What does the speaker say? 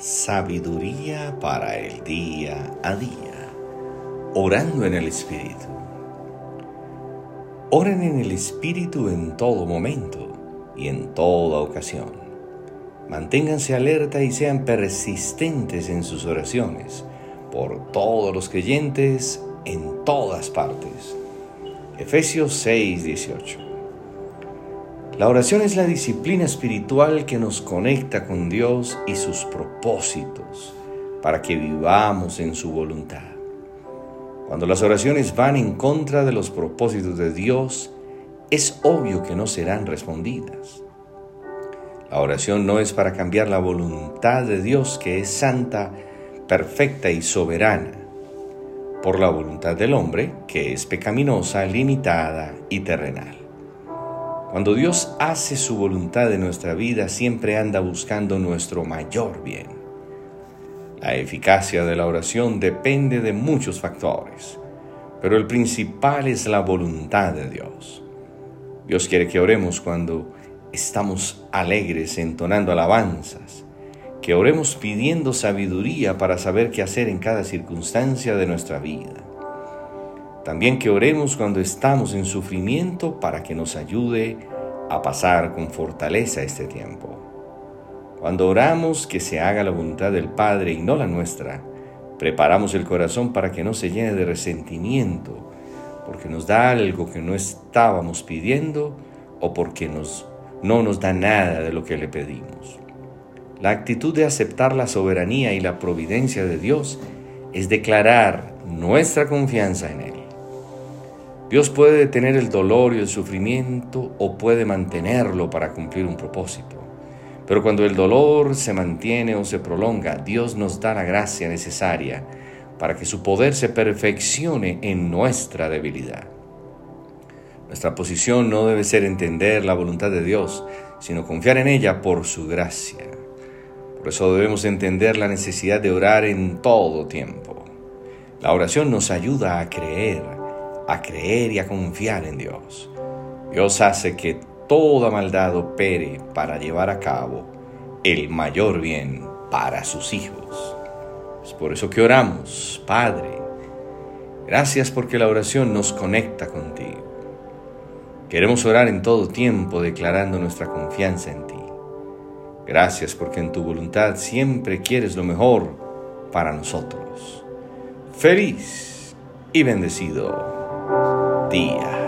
Sabiduría para el día a día. Orando en el Espíritu. Oren en el Espíritu en todo momento y en toda ocasión. Manténganse alerta y sean persistentes en sus oraciones por todos los creyentes en todas partes. Efesios 6, 18. La oración es la disciplina espiritual que nos conecta con Dios y sus propósitos para que vivamos en su voluntad. Cuando las oraciones van en contra de los propósitos de Dios, es obvio que no serán respondidas. La oración no es para cambiar la voluntad de Dios que es santa, perfecta y soberana, por la voluntad del hombre que es pecaminosa, limitada y terrenal. Cuando Dios hace su voluntad en nuestra vida, siempre anda buscando nuestro mayor bien. La eficacia de la oración depende de muchos factores, pero el principal es la voluntad de Dios. Dios quiere que oremos cuando estamos alegres entonando alabanzas, que oremos pidiendo sabiduría para saber qué hacer en cada circunstancia de nuestra vida también que oremos cuando estamos en sufrimiento para que nos ayude a pasar con fortaleza este tiempo. Cuando oramos que se haga la voluntad del Padre y no la nuestra, preparamos el corazón para que no se llene de resentimiento, porque nos da algo que no estábamos pidiendo o porque nos, no nos da nada de lo que le pedimos. La actitud de aceptar la soberanía y la providencia de Dios es declarar nuestra confianza en Él. Dios puede detener el dolor y el sufrimiento o puede mantenerlo para cumplir un propósito. Pero cuando el dolor se mantiene o se prolonga, Dios nos da la gracia necesaria para que su poder se perfeccione en nuestra debilidad. Nuestra posición no debe ser entender la voluntad de Dios, sino confiar en ella por su gracia. Por eso debemos entender la necesidad de orar en todo tiempo. La oración nos ayuda a creer a creer y a confiar en Dios. Dios hace que toda maldad opere para llevar a cabo el mayor bien para sus hijos. Es por eso que oramos, Padre. Gracias porque la oración nos conecta contigo. Queremos orar en todo tiempo declarando nuestra confianza en ti. Gracias porque en tu voluntad siempre quieres lo mejor para nosotros. Feliz y bendecido día.